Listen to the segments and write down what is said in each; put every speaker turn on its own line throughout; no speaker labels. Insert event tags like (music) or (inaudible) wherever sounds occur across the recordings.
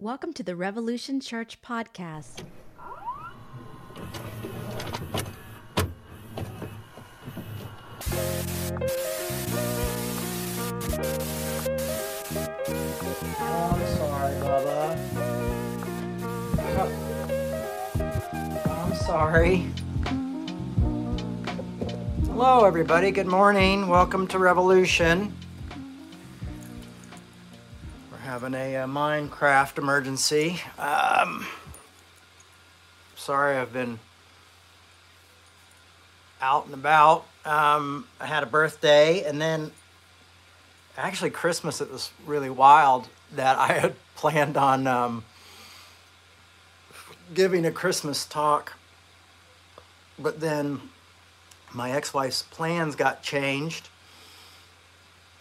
Welcome to the Revolution Church podcast.
I'm sorry, Bubba. I'm sorry. Hello, everybody. Good morning. Welcome to Revolution. Having a, uh Minecraft emergency. Um, sorry, I've been out and about. Um, I had a birthday, and then actually Christmas. It was really wild that I had (laughs) planned on um, giving a Christmas talk, but then my ex-wife's plans got changed,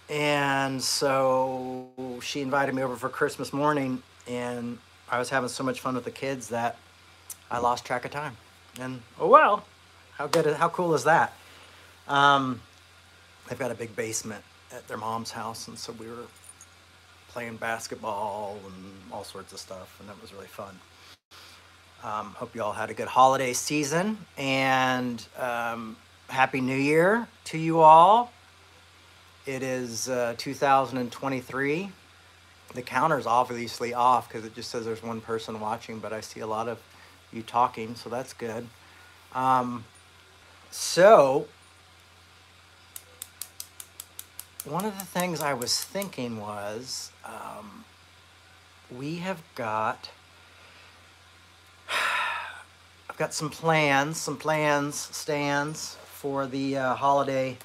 and so she invited me over for Christmas morning, and I was having so much fun with the kids that I lost track of time. And oh well, how good? How cool is that? Um, they've got a big basement at their mom's house, and so we were playing basketball and all sorts of stuff, and that was really fun. Um, hope you all had a good holiday season, and um, happy New Year to you all. It is uh, 2023. The counter's obviously off because it just says there's one person watching, but I see a lot of you talking, so that's good. Um, so, one of the things I was thinking was um, we have got (sighs) I've got some plans, some plans, stands for the uh, holiday,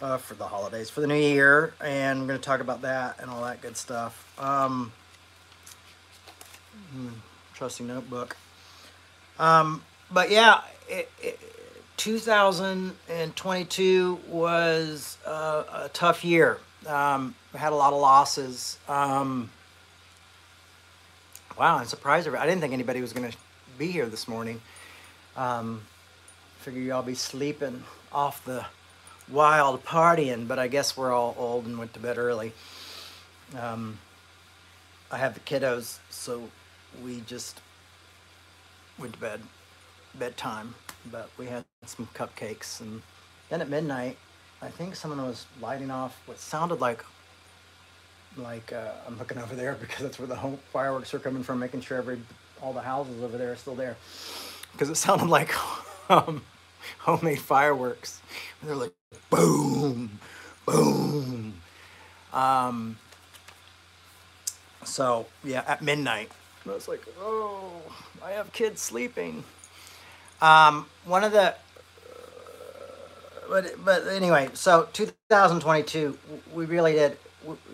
uh, for the holidays, for the new year, and we're going to talk about that and all that good stuff. Um, hmm, trusty notebook. Um, but yeah, it, it, 2022 was uh, a tough year. Um, had a lot of losses. Um, wow, I'm surprised. I didn't think anybody was going to be here this morning. Um, figure y'all be sleeping off the wild partying, but I guess we're all old and went to bed early. Um, I have the kiddos, so we just went to bed, bedtime. But we had some cupcakes, and then at midnight, I think someone was lighting off what sounded like like uh, I'm looking over there (laughs) because that's where the home fireworks are coming from, making sure every all the houses over there are still there because it sounded like (laughs) um, homemade fireworks. And they're like boom, boom. Um, so yeah, at midnight, I was like, oh, I have kids sleeping. Um, one of the but but anyway, so 2022, we really did.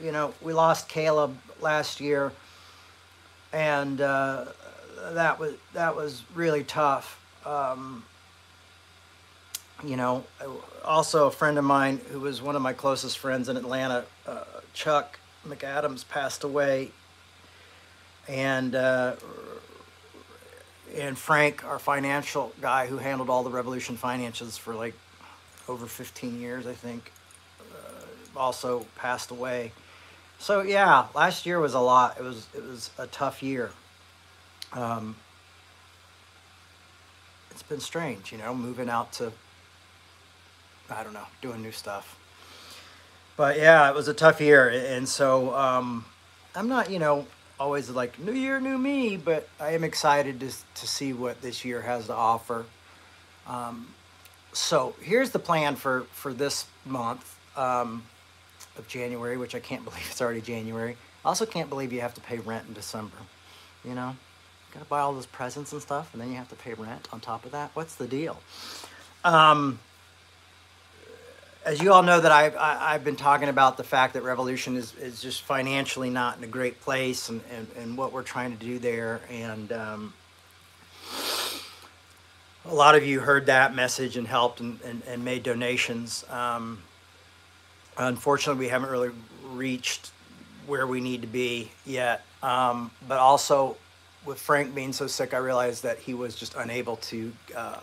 You know, we lost Caleb last year, and uh, that was that was really tough. Um, you know, also a friend of mine who was one of my closest friends in Atlanta, uh, Chuck McAdams, passed away, and uh, and Frank, our financial guy who handled all the Revolution finances for like over 15 years, I think, uh, also passed away. So yeah, last year was a lot. It was it was a tough year. Um, it's been strange, you know, moving out to I don't know, doing new stuff. But yeah, it was a tough year, and so um, I'm not, you know, always like new year, new me, but I am excited to to see what this year has to offer. Um, so here's the plan for for this month um, of January, which I can't (laughs) believe it's already January. I also can't believe you have to pay rent in December. You know, you gotta buy all those presents and stuff, and then you have to pay rent on top of that. What's the deal? Um, as you all know, that I've I've been talking about the fact that Revolution is is just financially not in a great place, and and, and what we're trying to do there, and um, a lot of you heard that message and helped and, and, and made donations. Um, unfortunately, we haven't really reached where we need to be yet. Um, but also, with Frank being so sick, I realized that he was just unable to uh,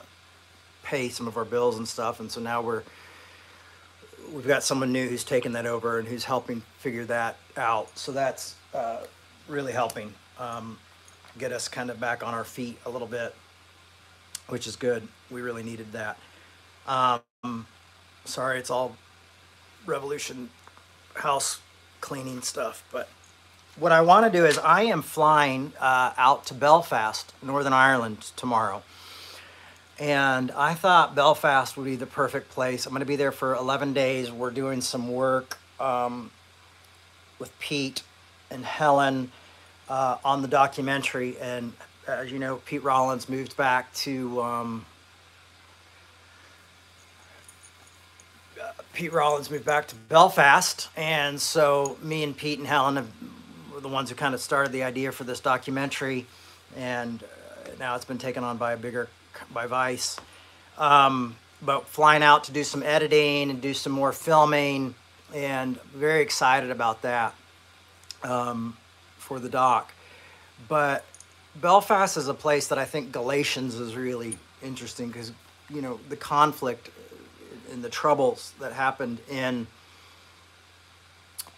pay some of our bills and stuff. And so now we're we've got someone new who's taken that over and who's helping figure that out. So that's uh, really helping um, get us kind of back on our feet a little bit, which is good. We really needed that. Um, sorry, it's all Revolution house cleaning stuff, but what I want to do is I am flying uh, out to Belfast, Northern Ireland tomorrow. And I thought Belfast would be the perfect place. I'm going to be there for 11 days. We're doing some work um, with Pete and Helen uh, on the documentary. And as you know, Pete Rollins moved back to. Um, Pete Rollins moved back to Belfast, and so me and Pete and Helen have, were the ones who kind of started the idea for this documentary, and uh, now it's been taken on by a bigger by Vice. Um, but flying out to do some editing and do some more filming, and very excited about that um, for the doc. But Belfast is a place that I think Galatians is really interesting because you know the conflict and the troubles that happened in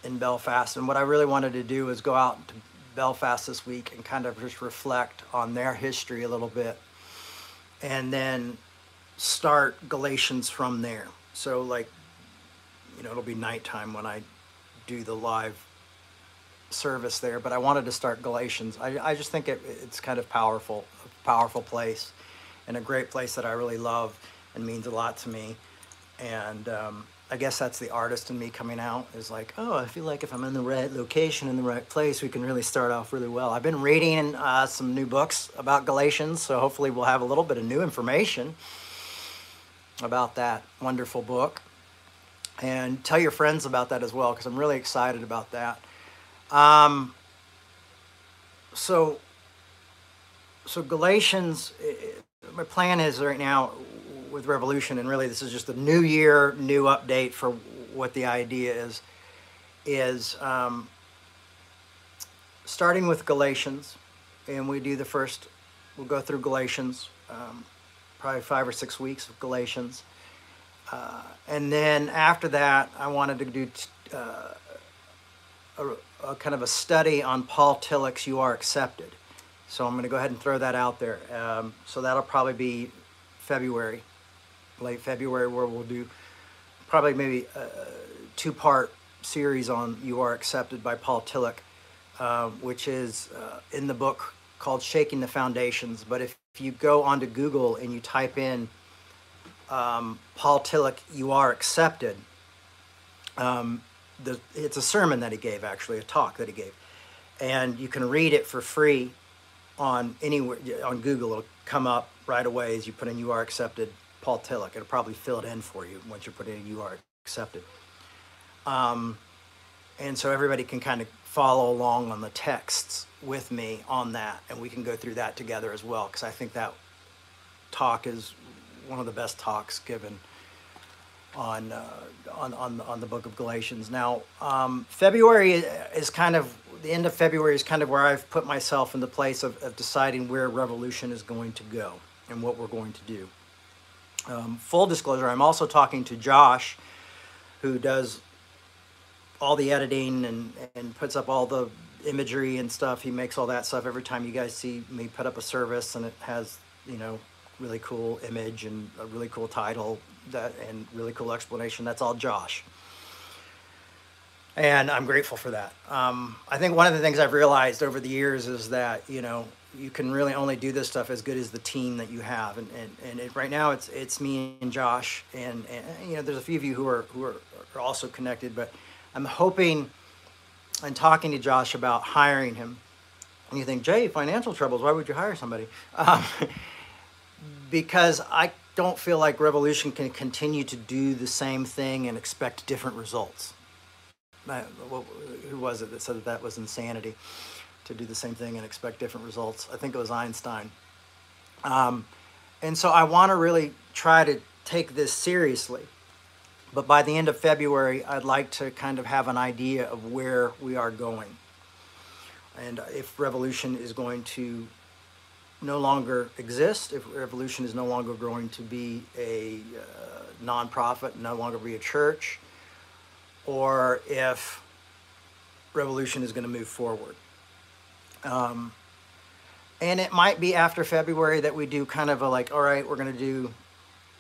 in Belfast. And what I really wanted to do was go out to Belfast this week and kind of just reflect on their history a little bit and then start Galatians from there. So, like, you know, it'll be nighttime when I do the live service there, but I wanted to start Galatians. I, I just think it, it's kind of powerful, a powerful place, and a great place that I really love and means a lot to me. And um, I guess that's the artist in me coming out is like, oh, I feel like if I'm in the right location, in the right place, we can really start off really well. I've been reading uh, some new books about Galatians, so hopefully we'll have a little bit of new information about that wonderful book. And tell your friends about that as well, because I'm really excited about that. Um, so, so Galatians, my plan is right now with Revolution, and really this is just a new year, new update for what the idea is, is um, starting with Galatians, and we do the first, we'll go through Galatians, um, probably five or six weeks of Galatians. Uh, and then after that, I wanted to do uh, a, a, kind of a study on Paul Tillich's You Are Accepted. So I'm going to go ahead and throw that out there. Um, so that'll probably be February late February where we'll do probably maybe a two-part series on "You Are Accepted" by Paul Tillich, uh, which is uh, in the book called "Shaking the Foundations." But if, you go onto Google and you type in um, Paul Tillich, "You Are Accepted," um, the, it's a sermon that he gave, actually, a talk that he gave, and you can read it for free on anywhere on Google. It'll come up right away as you put in "You Are Accepted." Paul Tillich. It'll probably fill it in for you once you're putting in you are accepted. Um, and so everybody can kind of follow along on the texts with me on that, and we can go through that together as well, because I think that talk is one of the best talks given on uh, on, on on the book of Galatians. Now, um, February is kind of the end of February is kind of where I've put myself in the place of, of deciding where revolution is going to go and what we're going to do. Um, full disclosure, I'm also talking to Josh, who does all the editing and, and puts up all the imagery and stuff. He makes all that stuff every time you guys see me put up a service and it has, you know, really cool image and a really cool title that and really cool explanation. That's all Josh. And I'm grateful for that. Um, I think one of the things I've realized over the years is that, you know, you can really only do this stuff as good as the team that you have. And, and, and it, right now it's, it's me and Josh and, and, you know, there's a few of you who are, who are, are also connected, but I'm hoping and talking to Josh about hiring him. And you think, Jay, financial troubles, why would you hire somebody? Um, (laughs) because I don't feel like Revolution can continue to do the same thing and expect different results. I, who was it that said that that was insanity? To do the same thing and expect different results. I think it was Einstein. Um, and so I want to really try to take this seriously. But by the end of February, I'd like to kind of have an idea of where we are going. And if revolution is going to no longer exist, if revolution is no longer going to be a uh, nonprofit, no longer be a church, or if revolution is going to move forward Um, and it might be after February that we do kind of a like, all right, we're going to do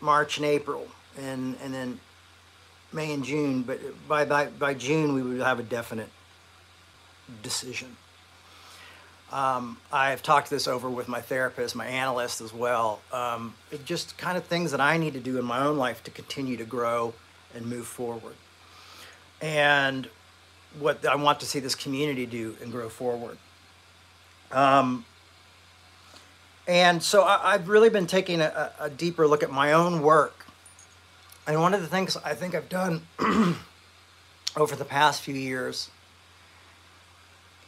March and April, and and then May and June. But by by by June, we would have a definite decision. Um, I've talked this over with my therapist, my analyst as well. Um, it just kind of things that I need to do in my own life to continue to grow and move forward. And what I want to see this community do and grow forward. Um, and so I, have really been taking a, a, deeper look at my own work. And one of the things I think I've done (clears throat) over the past few years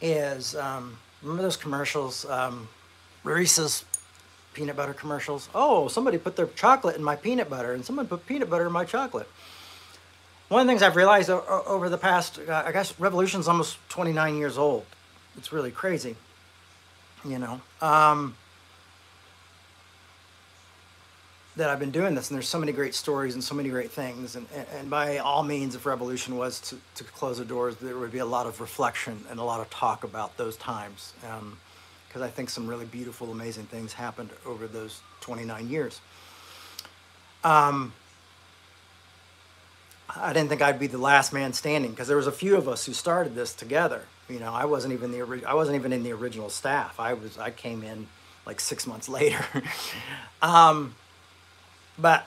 is um, remember those commercials, um, Reese's peanut butter commercials? Oh, somebody put their chocolate in my peanut butter, and someone put peanut butter in my chocolate. One of the things I've realized over the past, uh, I guess, Revolution's almost 29 years old. It's really crazy, you know. Um, that I've been doing this, and there's so many great stories and so many great things. And, and by all means, if Revolution was to, to close the doors, there would be a lot of reflection and a lot of talk about those times. Because um, I think some really beautiful, amazing things happened over those 29 years. Um, I didn't think I'd be the last man standing because there was a few of us who started this together. You know, I wasn't even the I wasn't even in the original staff. I was I came in like six months (laughs) later. um, but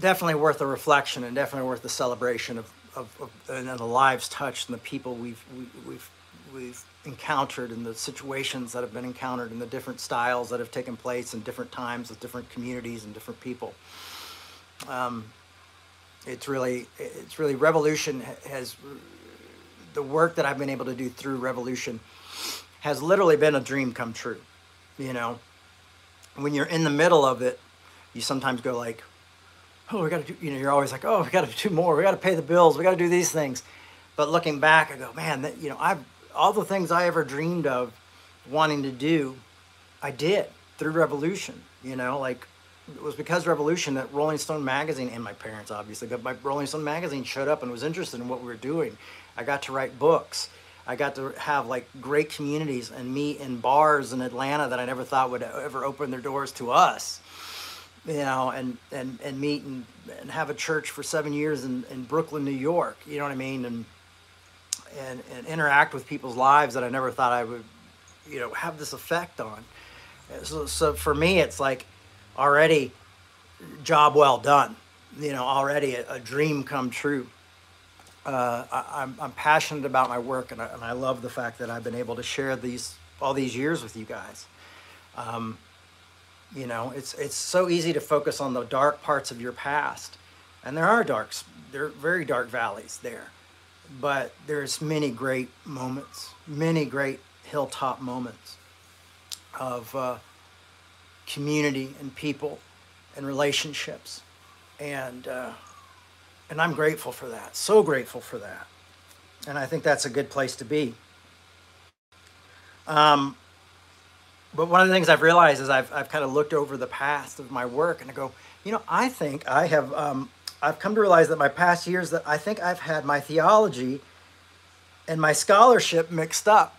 definitely worth a reflection and definitely worth the celebration of, of, of and the lives touched and the people we've we, we've we've encountered and the situations that have been encountered and the different styles that have taken place in different times with different communities and different people. Um, it's really it's really revolution has the work that I've been able to do through revolution has literally been a dream come true. You know, when you're in the middle of it you sometimes go like, oh, we got to do, you know, you're always like, oh, we got to do more. We got to pay the bills. We got to do these things. But looking back, I go, man, that, you know, I've, all the things I ever dreamed of wanting to do, I did through Revolution, you know, like it was because Revolution that Rolling Stone magazine and my parents obviously, but my Rolling Stone magazine showed up and was interested in what we were doing. I got to write books. I got to have like great communities and meet in bars in Atlanta that I never thought would ever open their doors to us you know, and, and, and meet and, and have a church for seven years in, in Brooklyn, New York, you know what I mean? And, and, and interact with people's lives that I never thought I would, you know, have this effect on. So, so for me, it's like already job well done, you know, already a, a dream come true. Uh, I, I'm, I'm passionate about my work and I, and I love the fact that I've been able to share these, all these years with you guys. Um, you know, it's it's so easy to focus on the dark parts of your past, and there are darks, there are very dark valleys there, but there's many great moments, many great hilltop moments of uh, community and people and relationships, and uh, and I'm grateful for that. So grateful for that, and I think that's a good place to be. Um, but one of the things I've realized is I've, I've kind of looked over the past of my work and I go, you know, I think I have, um, I've come to realize that my past years that I think I've had my theology and my scholarship mixed up.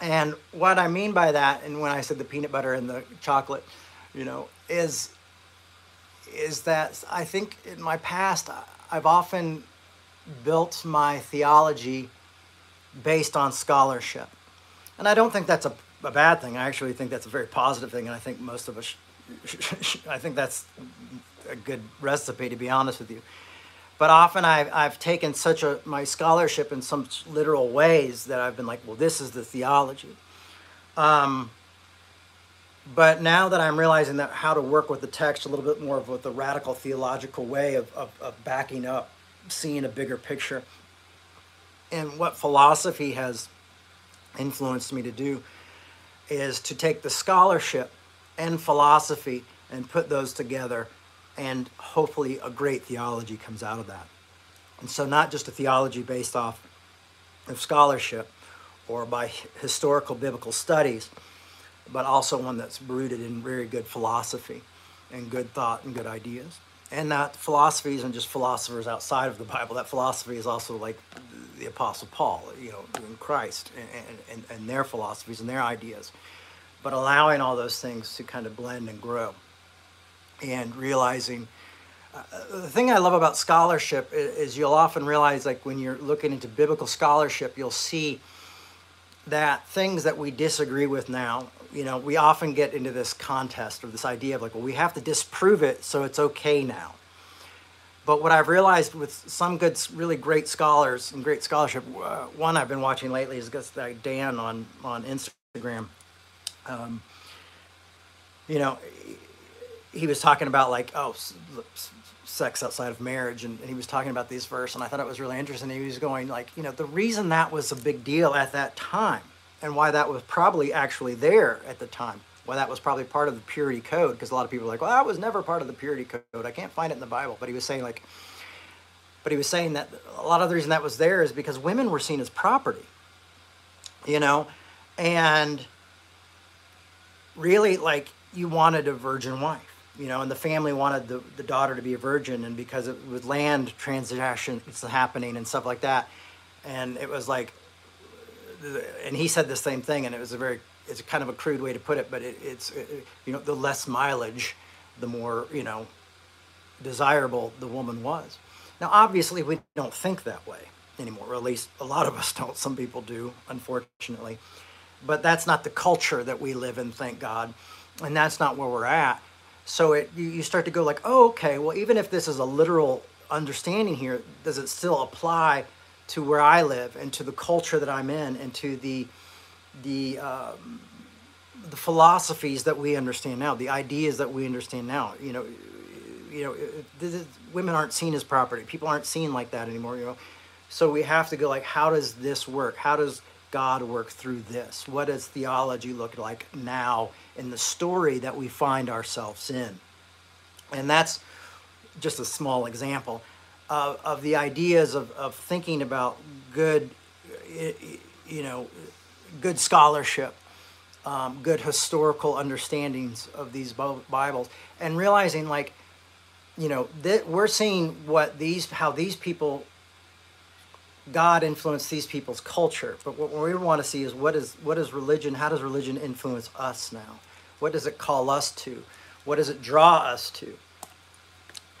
And what I mean by that, and when I said the peanut butter and the chocolate, you know, is is that I think in my past I've often built my theology based on scholarship. And I don't think that's a a bad thing. I actually think that's a very positive thing, and I think most of us, I think that's a good recipe to be honest with you. But often I've, I've taken such a my scholarship in some literal ways that I've been like, well, this is the theology. Um, but now that I'm realizing that how to work with the text a little bit more of with the radical theological way of, of, of backing up, seeing a bigger picture, and what philosophy has influenced me to do is to take the scholarship and philosophy and put those together and hopefully a great theology comes out of that. And so not just a theology based off of scholarship or by historical biblical studies, but also one that's rooted in very good philosophy and good thought and good ideas. and that philosophy isn't just philosophers outside of the Bible. That philosophy is also like the Apostle Paul, you know, in Christ and, and, and their philosophies and their ideas. But allowing all those things to kind of blend and grow and realizing uh, the thing I love about scholarship is, is you'll often realize, like when you're looking into biblical scholarship, you'll see that things that we disagree with now, you know, we often get into this contest or this idea of like, well, we have to disprove it so it's okay now. But what I've realized with some good, really great scholars and great scholarship, uh, one I've been watching lately is this guy Dan on on Instagram. Um, you know, he was talking about like, oh, sex outside of marriage, and, and he was talking about these verse, and I thought it was really interesting. He was going like, you know, the reason that was a big deal at that time, and why that was probably actually there at the time why that was probably part of the purity code because a lot of people are like, well, that was never part of the purity code. I can't find it in the Bible. But he was saying like, but he was saying that a lot of the reason that was there is because women were seen as property, you know, and really like you wanted a virgin wife, you know, and the family wanted the, the daughter to be a virgin, and because it, was land transactions happening and stuff like that, and it was like, and he said the same thing, and it was a very it's kind of a crude way to put it, but it, it's it, you know the less mileage, the more you know desirable the woman was. Now, obviously, we don't think that way anymore, or at least a lot of us don't. Some people do, unfortunately, but that's not the culture that we live in. Thank God, and that's not where we're at. So it you, start to go like, oh, okay, well, even if this is a literal understanding here, does it still apply to where I live and to the culture that I'm in and to the the um, the philosophies that we understand now, the ideas that we understand now. You know, you know, is, women aren't seen as property. People aren't seen like that anymore. You know, so we have to go like, how does this work? How does God work through this? What does theology look like now in the story that we find ourselves in? And that's just a small example of, of the ideas of, of thinking about good, you know, good scholarship, um, good historical understandings of these Bibles, and realizing like, you know, that we're seeing what these how these people God influenced these people's culture. But what we want to see is what is what is religion? How does religion influence us now? What does it call us to? What does it draw us to?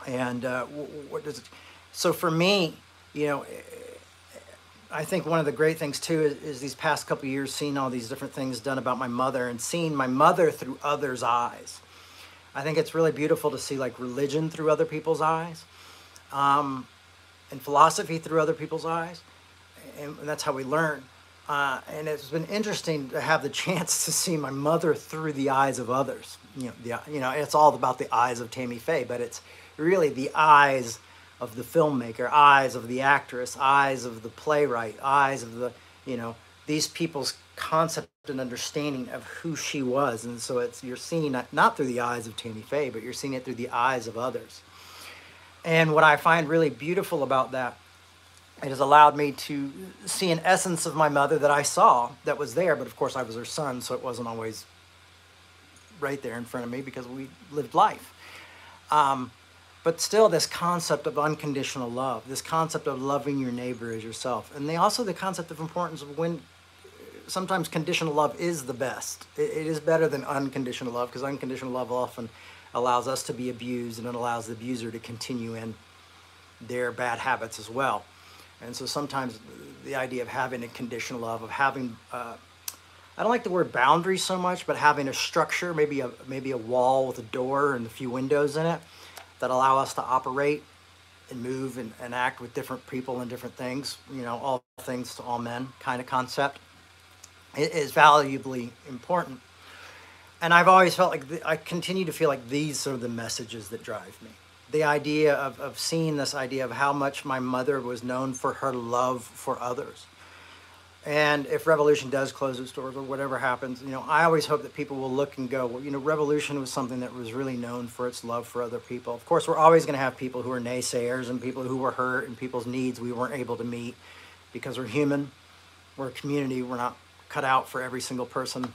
And uh, what does it? So for me, you know, I think one of the great things too is, is these past couple years seeing all these different things done about my mother and seeing my mother through others' eyes. I think it's really beautiful to see like religion through other people's eyes, um, and philosophy through other people's eyes, and, that's how we learn. Uh, and it's been interesting to have the (laughs) chance to see my mother through the eyes of others. You know, the, you know, it's all about the eyes of Tammy Faye, but it's really the eyes of the filmmaker, eyes of the actress, eyes of the playwright, eyes of the, you know, these people's concept and understanding of who she was. And so it's you're seeing it not through the eyes of Tammy Faye, but you're seeing it through the eyes of others. And what I find really beautiful about that, it has allowed me to see an essence of my mother that I saw that was there, but of course I was her son, so it wasn't always right there in front of me because we lived life. Um, but still this concept of unconditional love this concept of loving your neighbor as yourself and they also the concept of importance of when sometimes conditional love is the best it, it is better than unconditional love because unconditional love often allows us to be abused and it allows the abuser to continue in their bad habits as well and so sometimes the idea of having a conditional love of having uh, I don't like the word boundary so much, but having a structure, maybe a maybe a wall with a door and a few windows in it, that allow us to operate and move and, and act with different people and different things, you know, all things to all men kind of concept is valuably important. And I've always felt like, the, I continue to feel like these are the messages that drive me. The idea of, of seeing this idea of how much my mother was known for her love for others and if Revolution does close its doors or whatever happens, you know, I always hope that people will look and go, well, you know, Revolution was something that was really known for its love for other people. Of course, we're always going to have people who are naysayers and people who were hurt and people's needs we weren't able to meet because we're human. We're a community. We're not cut out for every single person.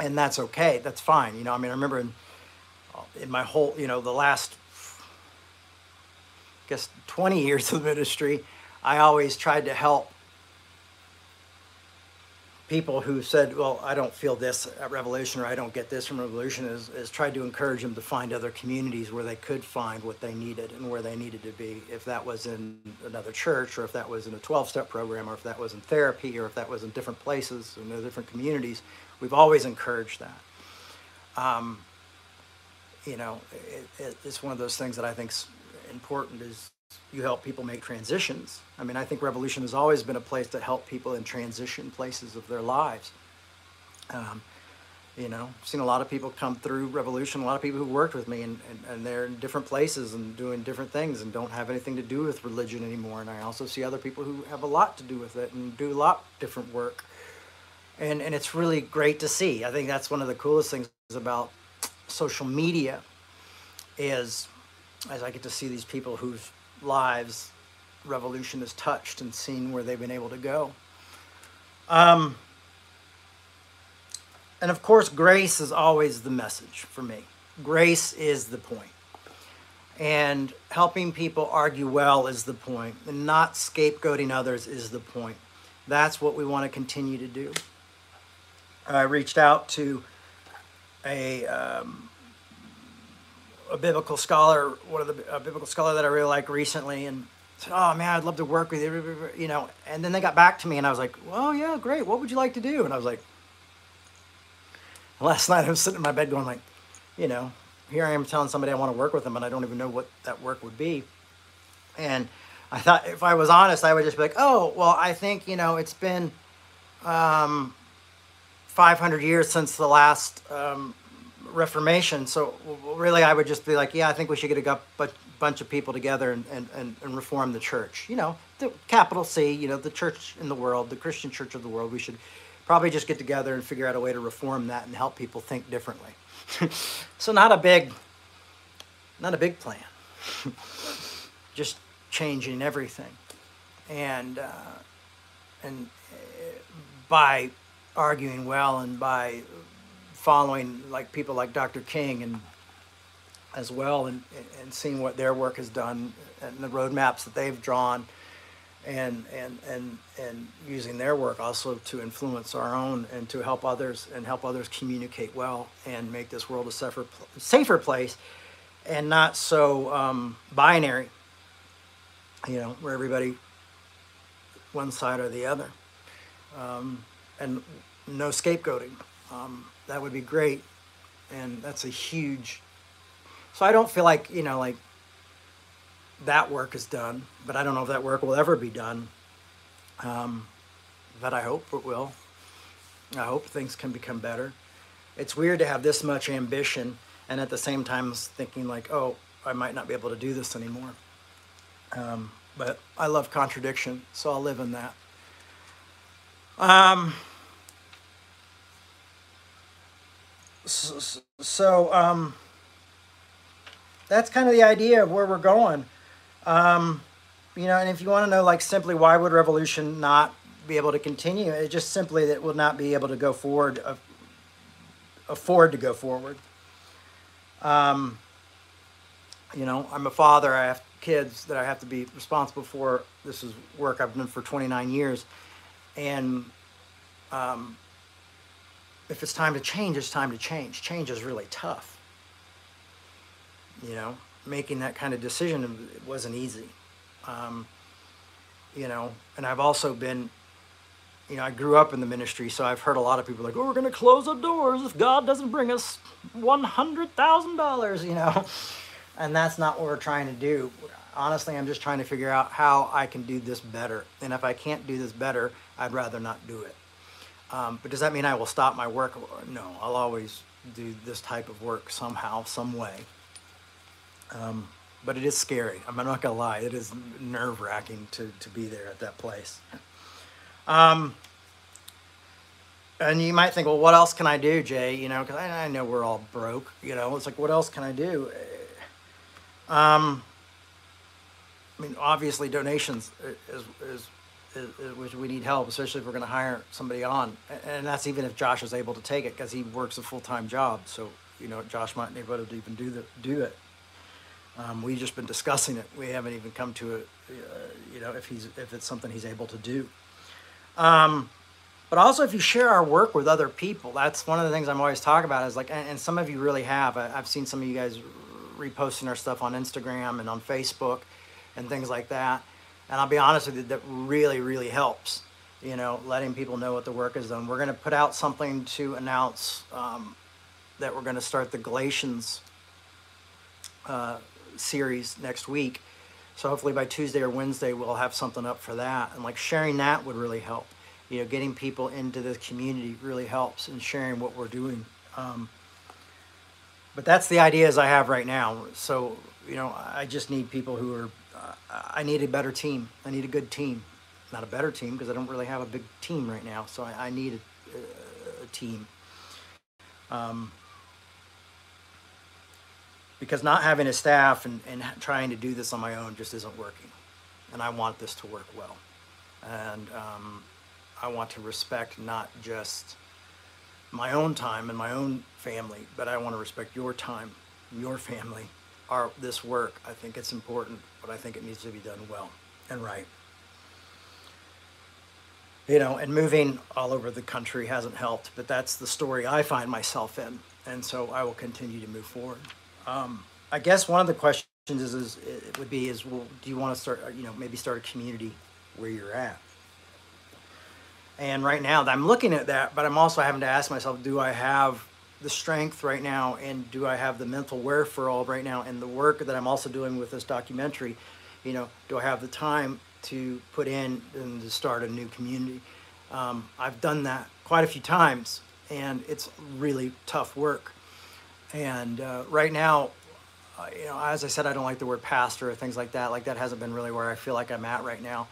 And that's okay. That's fine. You know, I mean, I remember in, uh, in my whole, you know, the last I guess, 20 years of ministry, I always tried to help people who said, well, I don't feel this at Revolution or I don't get this from Revolution is, is tried to encourage them to find other communities where they could find what they needed and where they needed to be. If that was in another church or if that was in a 12-step program or if that was in therapy or if that was in different places in different communities, we've always encouraged that. Um, you know, it, it, it's one of those things that I think's important is you help people make transitions. I mean, I think Revolution has always been a place to help people in transition places of their lives. Um, you know, I've seen a lot of people come through Revolution, a lot of people who worked with me, and, and, and they're in different places and doing different things and don't have anything to do with religion anymore. And I also see other people who have a lot to do with it and do a lot different work. And, and it's really great to see. I think that's one of the coolest things about social media is as I get to see these people whose lives revolution has touched and seen where they've been able to go. Um, and of course, grace is always the message for me. Grace is the point. And helping people argue well is the point. point, and not scapegoating others is the point. That's what we want to continue to do. I reached out to a um, a biblical scholar, one of the a biblical scholar that I really like recently, and said, "Oh man, I'd love to work with you," you know. And then they got back to me, and I was like, "Well, yeah, great. What would you like to do?" And I was like, last (laughs) night I was sitting in my bed going like, you know, here I am telling somebody I want to work with them, and I don't even know what that work would be. And I thought if I was honest, I would just be like, "Oh, well, I think you know it's been." Um, 500 years since the last um, Reformation. So really, I would just be like, yeah, I think we should get a bunch of people together and, and, and, reform the church. You know, the capital C, you know, the church in the world, the Christian church of the world. We should probably just get together and figure out a way to reform that and help people think differently. (laughs) so not a big, not a big plan. (laughs) just changing everything. And, uh, and uh, by arguing well and by following like people like Dr. King and as well and, and seeing what their work has done and the roadmaps that they've drawn and, and, and, and using their work also to influence our own and to help others and help others communicate well and make this world a safer, safer place and not so um, binary, you know, where everybody one side or the other. Um, and no scapegoating. Um, that would be great. And that's a huge. So I don't feel like, you know, like that work is done, but I don't know if that work will ever be done. Um, but I hope it will. I hope things can become better. It's weird to have this much ambition and at the same time thinking like, oh, I might not be able to do this anymore. Um, but I love contradiction, so I'll live in that. Um, so, um, that's kind of the idea of where we're going. Um, you know, and if you want to know, like, simply why would revolution not be able to continue? It's just simply that it will not be able to go forward, uh, afford to go forward. Um, you know, I'm a father. I have kids that I have to be responsible for. This is work I've done for 29 years, and um, if it's time to change, it's time to change. Change is really tough. You know, making that kind of decision wasn't easy. Um, you know, and I've also been, you know, I grew up in the ministry, so I've heard a lot of people like, oh, we're going to close the doors if God doesn't bring us $100,000, you know. (laughs) And that's not what we're trying to do. Honestly, I'm just trying to figure out how I can do this better. And if I can't do this better, I'd rather not do it. Um, but does that mean I will stop my work? No, I'll always do this type of work somehow, some way. Um, but it is scary. I'm not gonna lie. It is nerve wracking to, to be there at that place. Um, and you might think, well, what else can I do, Jay? You know, because I, I, know we're all broke. You know, it's like, what else can I do? Um, I mean, obviously, donations is, is which we need help, especially if we're going to hire somebody on. And that's even if Josh is able to take it because he works a full time job. So you know, Josh might not be able to even do the do it. Um, we've just been discussing it. We haven't even come to it, uh, you know, if he's if it's something he's able to do. Um, but also, if you share our work with other people, that's one of the things I'm always talking about. Is like, and, and some of you really have. I, I've seen some of you guys reposting our stuff on Instagram and on Facebook, and things like that. And I'll be honest with you, that really, really helps. You know, letting people know what the work is done. We're going to put out something to announce um, that we're going to start the Galatians uh, series next week. So hopefully by Tuesday or Wednesday we'll have something up for that. And like sharing that would really help. You know, getting people into the community really helps and sharing what we're doing. Um, but that's the ideas I have right now. So you know, I just need people who are. Uh, I need a better team. I need a good team, not a better team because I don't really have a big team right now. So I, I need a, a, team. Um, because not having a staff and, and trying to do this on my own just isn't working. And I want this to work well. And um, I want to respect not just my own time and my own family, but I want to respect your time, your family, our this work. I think it's important, but I think it needs to be done well and right. You know, and moving all over the country hasn't helped, but that's the story I find myself in, and so I will continue to move forward. Um, I guess one of the questions is, is it would be is well, do you want to start you know maybe start a community where you're at? And right now, I'm looking at that, but I'm also having to ask myself, do I have the strength right now, and do I have the mental wherewithal right now, and the work that I'm also doing with this documentary? You know, do I have the time to put in and to start a new community? Um, I've done that quite a few times, and it's really tough work. And uh, right now, uh, you know, as I said, I don't like the word pastor or things like that. Like that hasn't been really where I feel like I'm at right now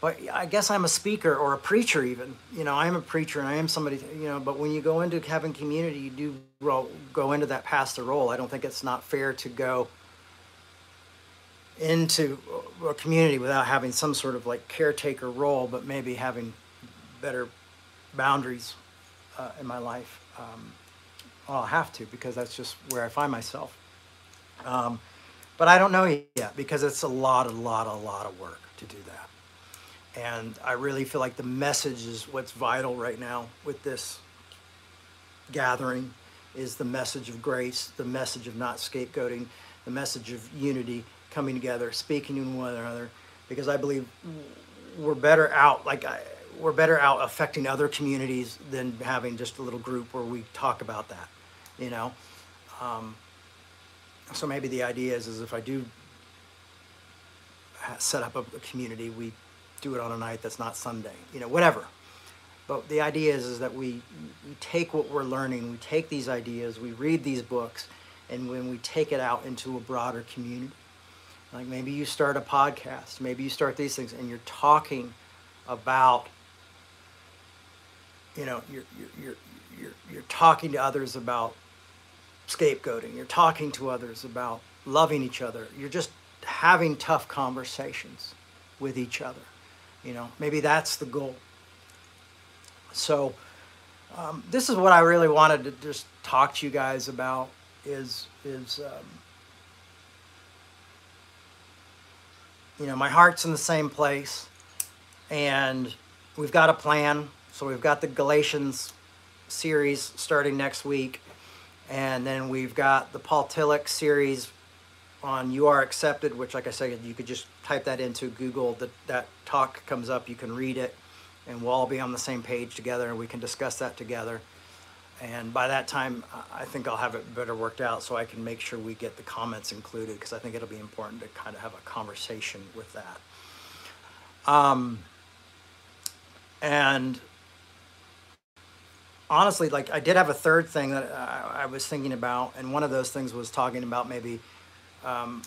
but I guess I'm a speaker or a preacher even. You know, I am a preacher and I am somebody, you know, but when you go into having community, you do go into that pastor role. I don't think it's not fair to go into a community without having some sort of like caretaker role, but maybe having better boundaries uh, in my life. Um, well, I'll have to because that's just where I find myself. Um, but I don't know yet because it's a lot, a lot, a lot of work to do that. And I really feel like the message is what's vital right now with this gathering is the message of grace, the message of not scapegoating, the message of unity, coming together, speaking to one another, because I believe we're better out like I, we're better out affecting other communities than having just a little group where we talk about that, you know. Um, so maybe the idea is, is if I do set up a, a community, we do it on a night that's not Sunday, you know, whatever. But the idea is, is that we, we take what we're learning, we take these ideas, we read these books, and when we take it out into a broader community, like maybe you start a podcast, maybe you start these things, and you're talking about, you know, you're, you're, you're, you're, you're talking to others about scapegoating, you're talking to others about loving each other, you're just having tough conversations with each other. You know, maybe that's the goal. So um, this is what I really wanted to just talk to you guys about is is um, you know my heart's in the same place, and we've got a plan. So we've got the Galatians series starting next week, and then we've got the Paul Tillich series on You Are Accepted, which, like I said, you could just type that into Google. That that talk comes up. You can read it, and we'll all be on the same page together, and we can discuss that together. And by that time, I think I'll have it better worked out, so I can make sure we get the comments included, because I think it'll be important to kind of have a conversation with that. Um, and honestly, like I did have a third thing that I, I was thinking about, and one of those things was talking about maybe um,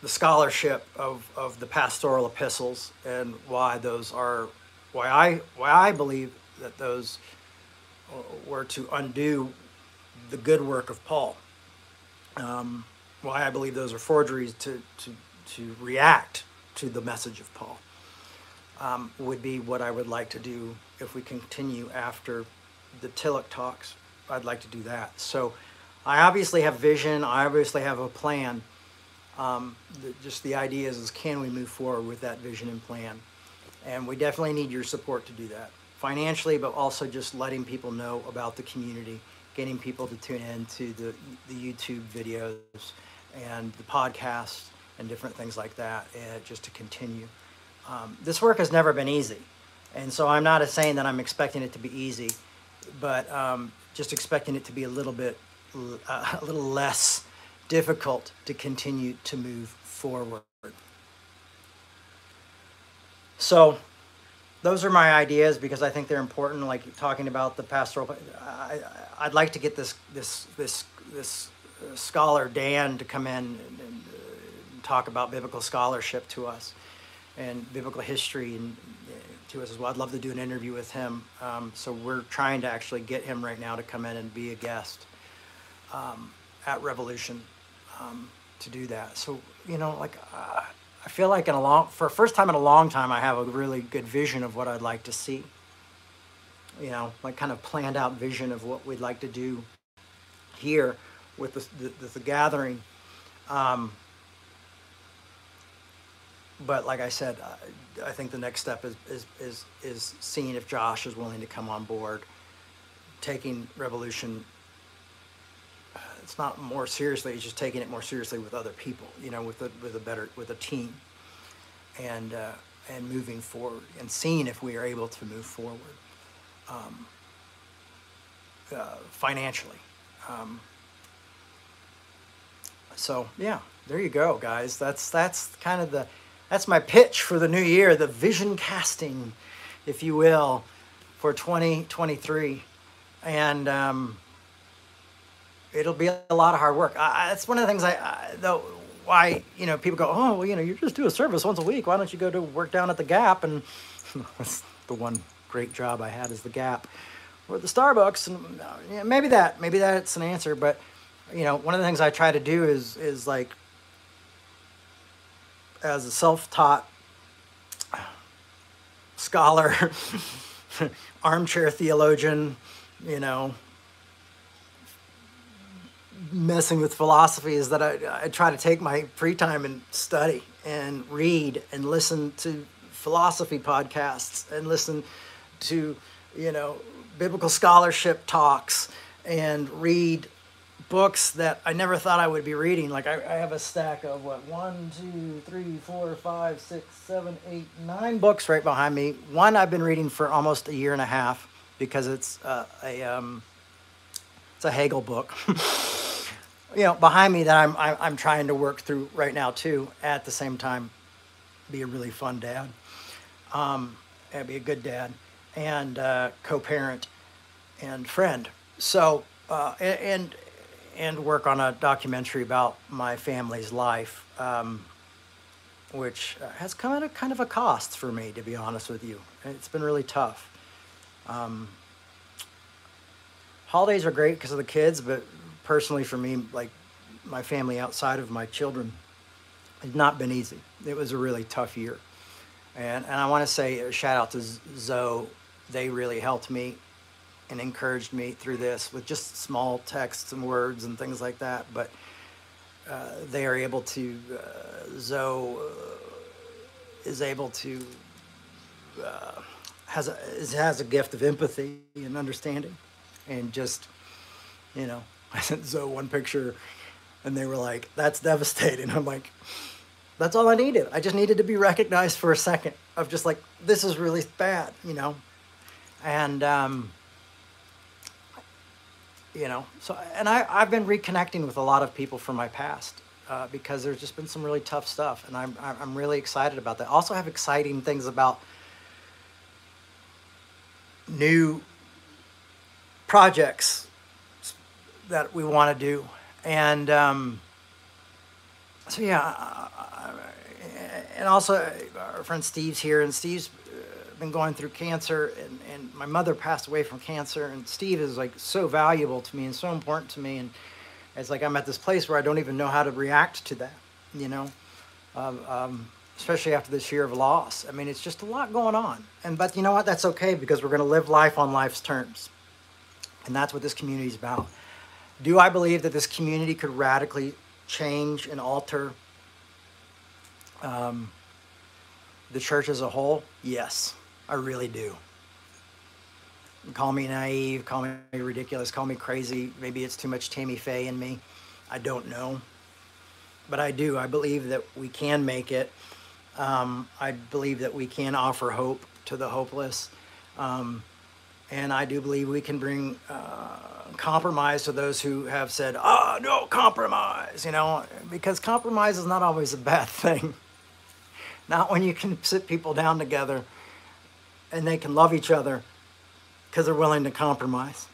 the scholarship of, of the pastoral epistles and why those are why I why I believe that those were to undo the good work of Paul. Um, why I believe those are forgeries to, to, to react to the message of Paul um, would be what I would like to do if we continue after the Tillich talks. I'd like to do that. So I obviously have vision. I obviously have a plan. Um, the, just the idea is, is can we move forward with that vision and plan? And we definitely need your support to do that financially, but also just letting people know about the community, getting people to tune in to the, the YouTube videos and the podcast and different things like that, uh, just to continue. Um, this work has never been easy. And so I'm not saying that I'm expecting it to be easy, but um, just expecting it to be a little bit, uh, (laughs) a little less difficult to continue to move forward. So those are my ideas because I think they're important. Like talking about the pastoral, I, would like to get this this this this scholar Dan to come in and, and, uh, talk about biblical scholarship to us and biblical history and uh, to us as well. I'd love to do an interview with him. Um, so we're trying to actually get him right now to come in and be a guest um, at Revolution um, to do that. So you know, like. Uh, I feel like in a long, for first time in a long time, I have a really good vision of what I'd like to see. You know, like kind of planned out vision of what we'd like to do here with the, the, the gathering. Um, but like I said, I, I think the next step is, is, is, is seeing if Josh is willing to come on board, taking Revolution it's not more seriously. It's just taking it more seriously with other people. You know, with a with a better with a team, and uh, and moving forward and seeing if we are able to move forward um, uh, financially. Um, so yeah, there you go, guys. That's that's kind of the that's my pitch for the new year, the vision casting, if you will, for 2023, and. Um, it'll be a lot of hard work. I, that's one of the things I, I though why you know people go oh well you know you just do a service once a week. Why don't you go to work down at the Gap? And (laughs) that's the one great job I had is the Gap or the Starbucks. And uh, yeah, maybe that maybe that's an answer. But you know one of the things I try to do is is like as a self-taught scholar (laughs) armchair theologian you know messing with philosophy is that I, I try to take my free time and study and read and listen to philosophy podcasts and listen to, you know, biblical scholarship talks and read books that I never thought I would be reading. Like I, I have a stack of what one, two, three, four, five, six, seven, eight, nine books right behind me. One I've been reading for almost a year and a half because it's uh, a um, it's a Hegel book. (laughs) you know, behind me that I'm, I'm trying to work through right now too. At the same time, be a really fun dad, um, and be a good dad, and uh, co-parent, and friend. So uh, and and work on a documentary about my family's life, um, which has come at a kind of a cost for me, to be honest with you. It's been really tough. Um, holidays are great because of the kids, but personally for me, like my family outside of my children, has not been easy. It was a really tough year. And, and I want to say a shout out to Zoe. They really helped me and encouraged me through this with just small texts and words and things like that. But uh, they are able to, uh, Zoe uh, is able to, uh, has, a, has a gift of empathy and understanding and just, you know, I sent Zoe one picture and they were like, that's devastating. I'm like, that's all I needed. I just needed to be recognized for a second of just like, this is really bad, you know? And, um, you know, so, and I, I've been reconnecting with a lot of people from my past uh, because there's just been some really tough stuff. And I'm, I'm really excited about that. Also have exciting things about new projects that we want to do. And um, so, yeah, uh, uh, and also our friend Steve's here, and Steve's been going through cancer, and, and my mother passed away from cancer, and Steve is like so valuable to me and so important to me. And it's like I'm at this place where I don't even know how to react to that, you know, um, um, especially after this year of loss. I mean, it's just a lot going on. And but you know what? That's okay because we're going to live life on life's terms, and that's what this community is about Do I believe that this community could radically change and alter um, the church as a whole? Yes, I really do. Call me naive, call me ridiculous, call me crazy. Maybe it's too much Tammy Faye in me. I don't know. But I do. I believe that we can make it. Um, I believe that we can offer hope to the hopeless. Um, and I do believe we can bring uh, compromise to those who have said, oh, no, compromise, you know, because compromise is not always a bad (laughs) thing. Not when you can sit people down together and they can love each other because they're willing to compromise.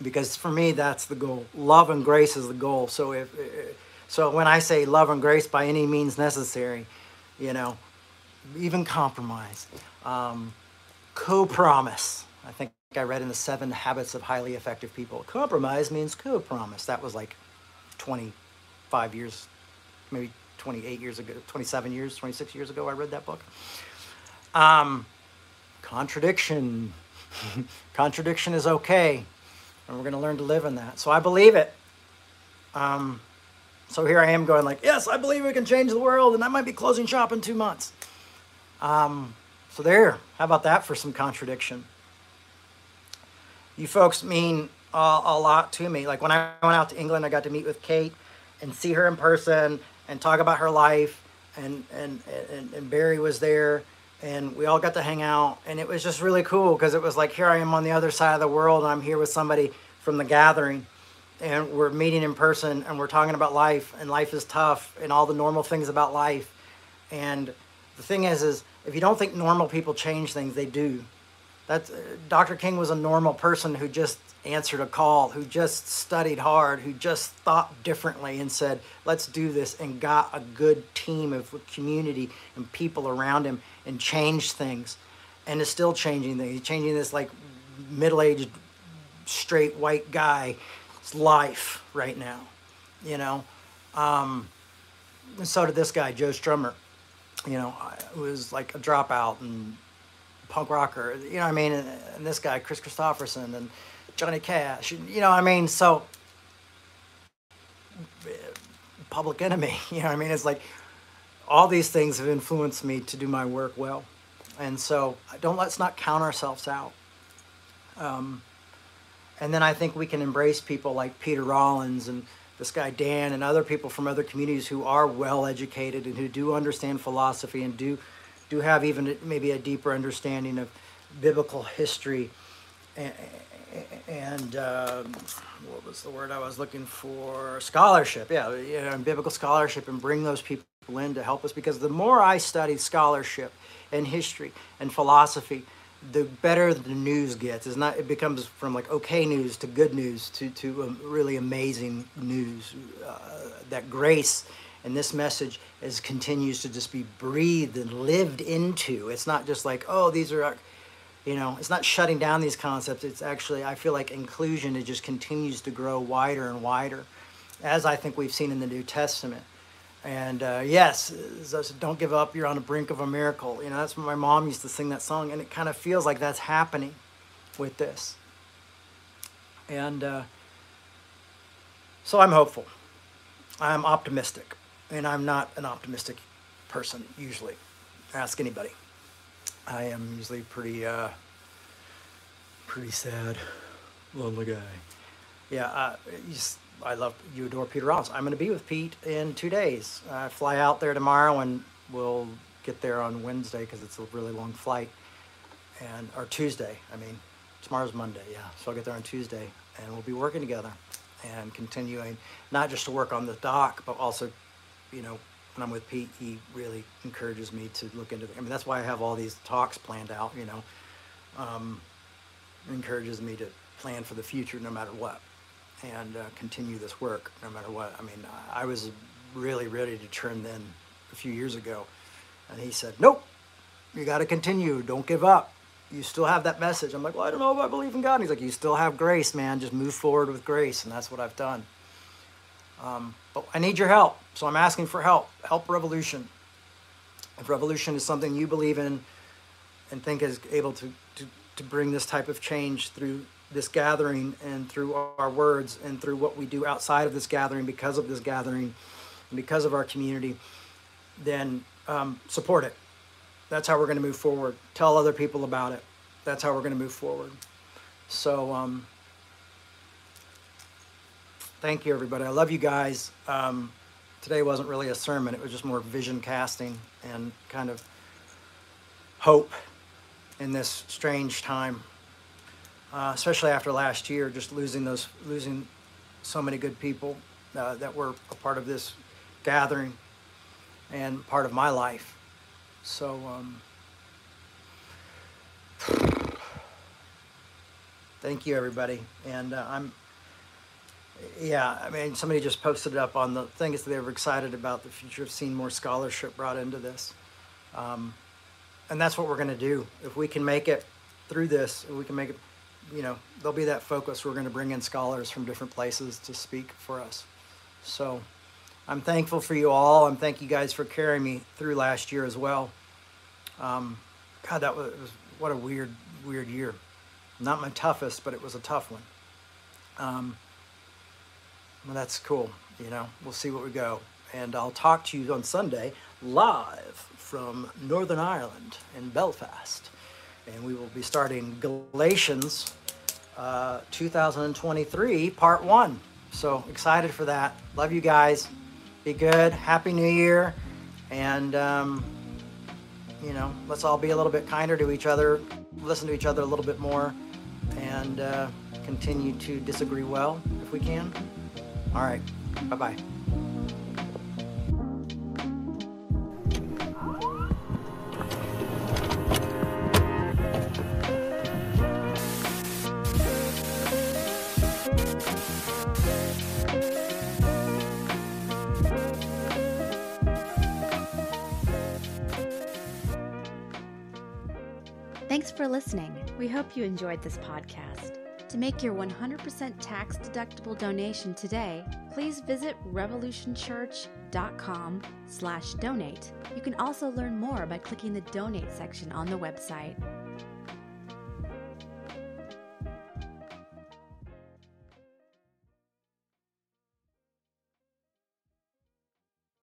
Because for me, that's the goal. Love and grace is the goal. So if so, when I say love and grace by any means necessary, you know, even compromise, um, co-promise. I think I read in the Seven Habits of Highly Effective People. Compromise means co-promise. That was like 25 years, maybe 28 years ago, 27 years, 26 years ago. I read that book. Um, contradiction. (laughs) contradiction is okay, and we're going to learn to live in that. So I believe it. Um, so here I am going like, yes, I believe we can change the world, and I might be closing shop in two months. Um, so there, how about that for some contradiction? You folks mean uh, a lot to me. Like when I went out to England, I got to meet with Kate and see her in person and talk about her life. And, and, and, and Barry was there and we all got to hang out. And it was just really cool because it was like, here I am on the other side of the world and I'm here with somebody from the gathering and we're meeting in person and we're talking about life and life is tough and all the normal things about life. And the thing is, is if you don't think normal people change things, they do. That's, uh, Dr. King was a normal person who just answered a call, who just studied hard, who just thought differently and said, let's do this, and got a good team of community and people around him and changed things and is still changing things. He's changing this like middle aged, straight white guy life right now, you know. Um, and so did this guy, Joe Strummer, you know, who was like a dropout and punk rocker, you know what I mean? And, and this guy, Kris Kristofferson and Johnny Cash, you know what I mean? So, public enemy, (laughs) you know what I mean? It's like all these things have influenced me to do my work well. And so don't let's not count ourselves out. Um, and then I think we can embrace people like Peter Rollins and this guy Dan and other people from other communities who are well educated and who do understand philosophy and do do have even maybe a deeper understanding of biblical history and, and um, what was the word I was looking for? Scholarship, yeah, you know, biblical scholarship, and bring those people in to help us. Because the more I study scholarship and history and philosophy, the better the news gets. It's not. It becomes from like okay news to good news to to um, really amazing news. Uh, that grace and this message is continues to just be breathed and lived into. It's not just like oh these are, you know, it's not shutting down these concepts. It's actually I feel like inclusion it just continues to grow wider and wider, as I think we've seen in the New Testament. And uh, yes, don't give up. You're on the brink of a miracle. You know, that's what my mom used to sing that song, and it kind of feels like that's happening with this. And uh, so I'm hopeful. I'm optimistic, and I'm not an optimistic person usually. Ask anybody. I am usually pretty, uh, pretty sad, lonely guy. Yeah, uh, I love you adore Peter Rollins. I'm going to be with Pete in two days. I fly out there tomorrow and we'll get there on Wednesday because it's a really long flight, and or Tuesday. I mean, tomorrow's Monday, yeah. So I'll get there on Tuesday, and we'll be working together and continuing not just to work on the doc, but also, you know, when I'm with Pete, he really encourages me to look into. I mean, that's why I have all these talks planned out. You know, um, encourages me to plan for the future no matter what and uh, continue this work no matter what. I mean, I was really ready to turn then a few years ago, and he said, "Nope, you got to continue. Don't give up. You still have that message." I'm like, "Well, I don't know if I believe in God." And he's like, "You still have grace, man. Just move forward with grace," and that's what I've done. Um, but I need your help, so I'm asking for help. Help revolution. If revolution is something you believe in and think is able to, to, to bring this type of change through this gathering and through our words and through what we do outside of this gathering because of this gathering and because of our community, then um, support it. That's how we're going to move forward. Tell other people about it. That's how we're going to move forward. So, um, thank you, everybody. I love you guys. Um, today wasn't really a sermon, it was just more vision casting and kind of hope in this strange time, uh, especially after last year, just losing those, losing so many good people uh, that were a part of this gathering and part of my life. So, um, (sighs) thank you, everybody. And uh, I'm, yeah, I mean, somebody just posted it up on the thing is they were excited about the future of seeing more scholarship brought into this. Um, and that's what we're going to do. If we can make it through this, we can make it, you know, there'll be that focus. We're going to bring in scholars from different places to speak for us. So I'm thankful for you all. I'm thank you guys for carrying me through last year as well. Um, God, that was, was, what a weird, weird year. Not my toughest, but it was a tough one. Um, well, that's cool. You know, we'll see what we go. And I'll talk to you on Sunday live from Northern Ireland in Belfast. And we will be starting Galatians uh, 2023, part one. So excited for that. Love you guys. Be good. Happy New Year. And, um, you know, let's all be a little bit kinder to each other, listen to each other a little bit more, and uh, continue to disagree well if we can. All right. Bye bye.
Thanks for listening. We hope you enjoyed this podcast. To make your 100% tax deductible donation today, please visit revolutionchurch.com slash donate. You can also learn more by clicking the donate section on the website.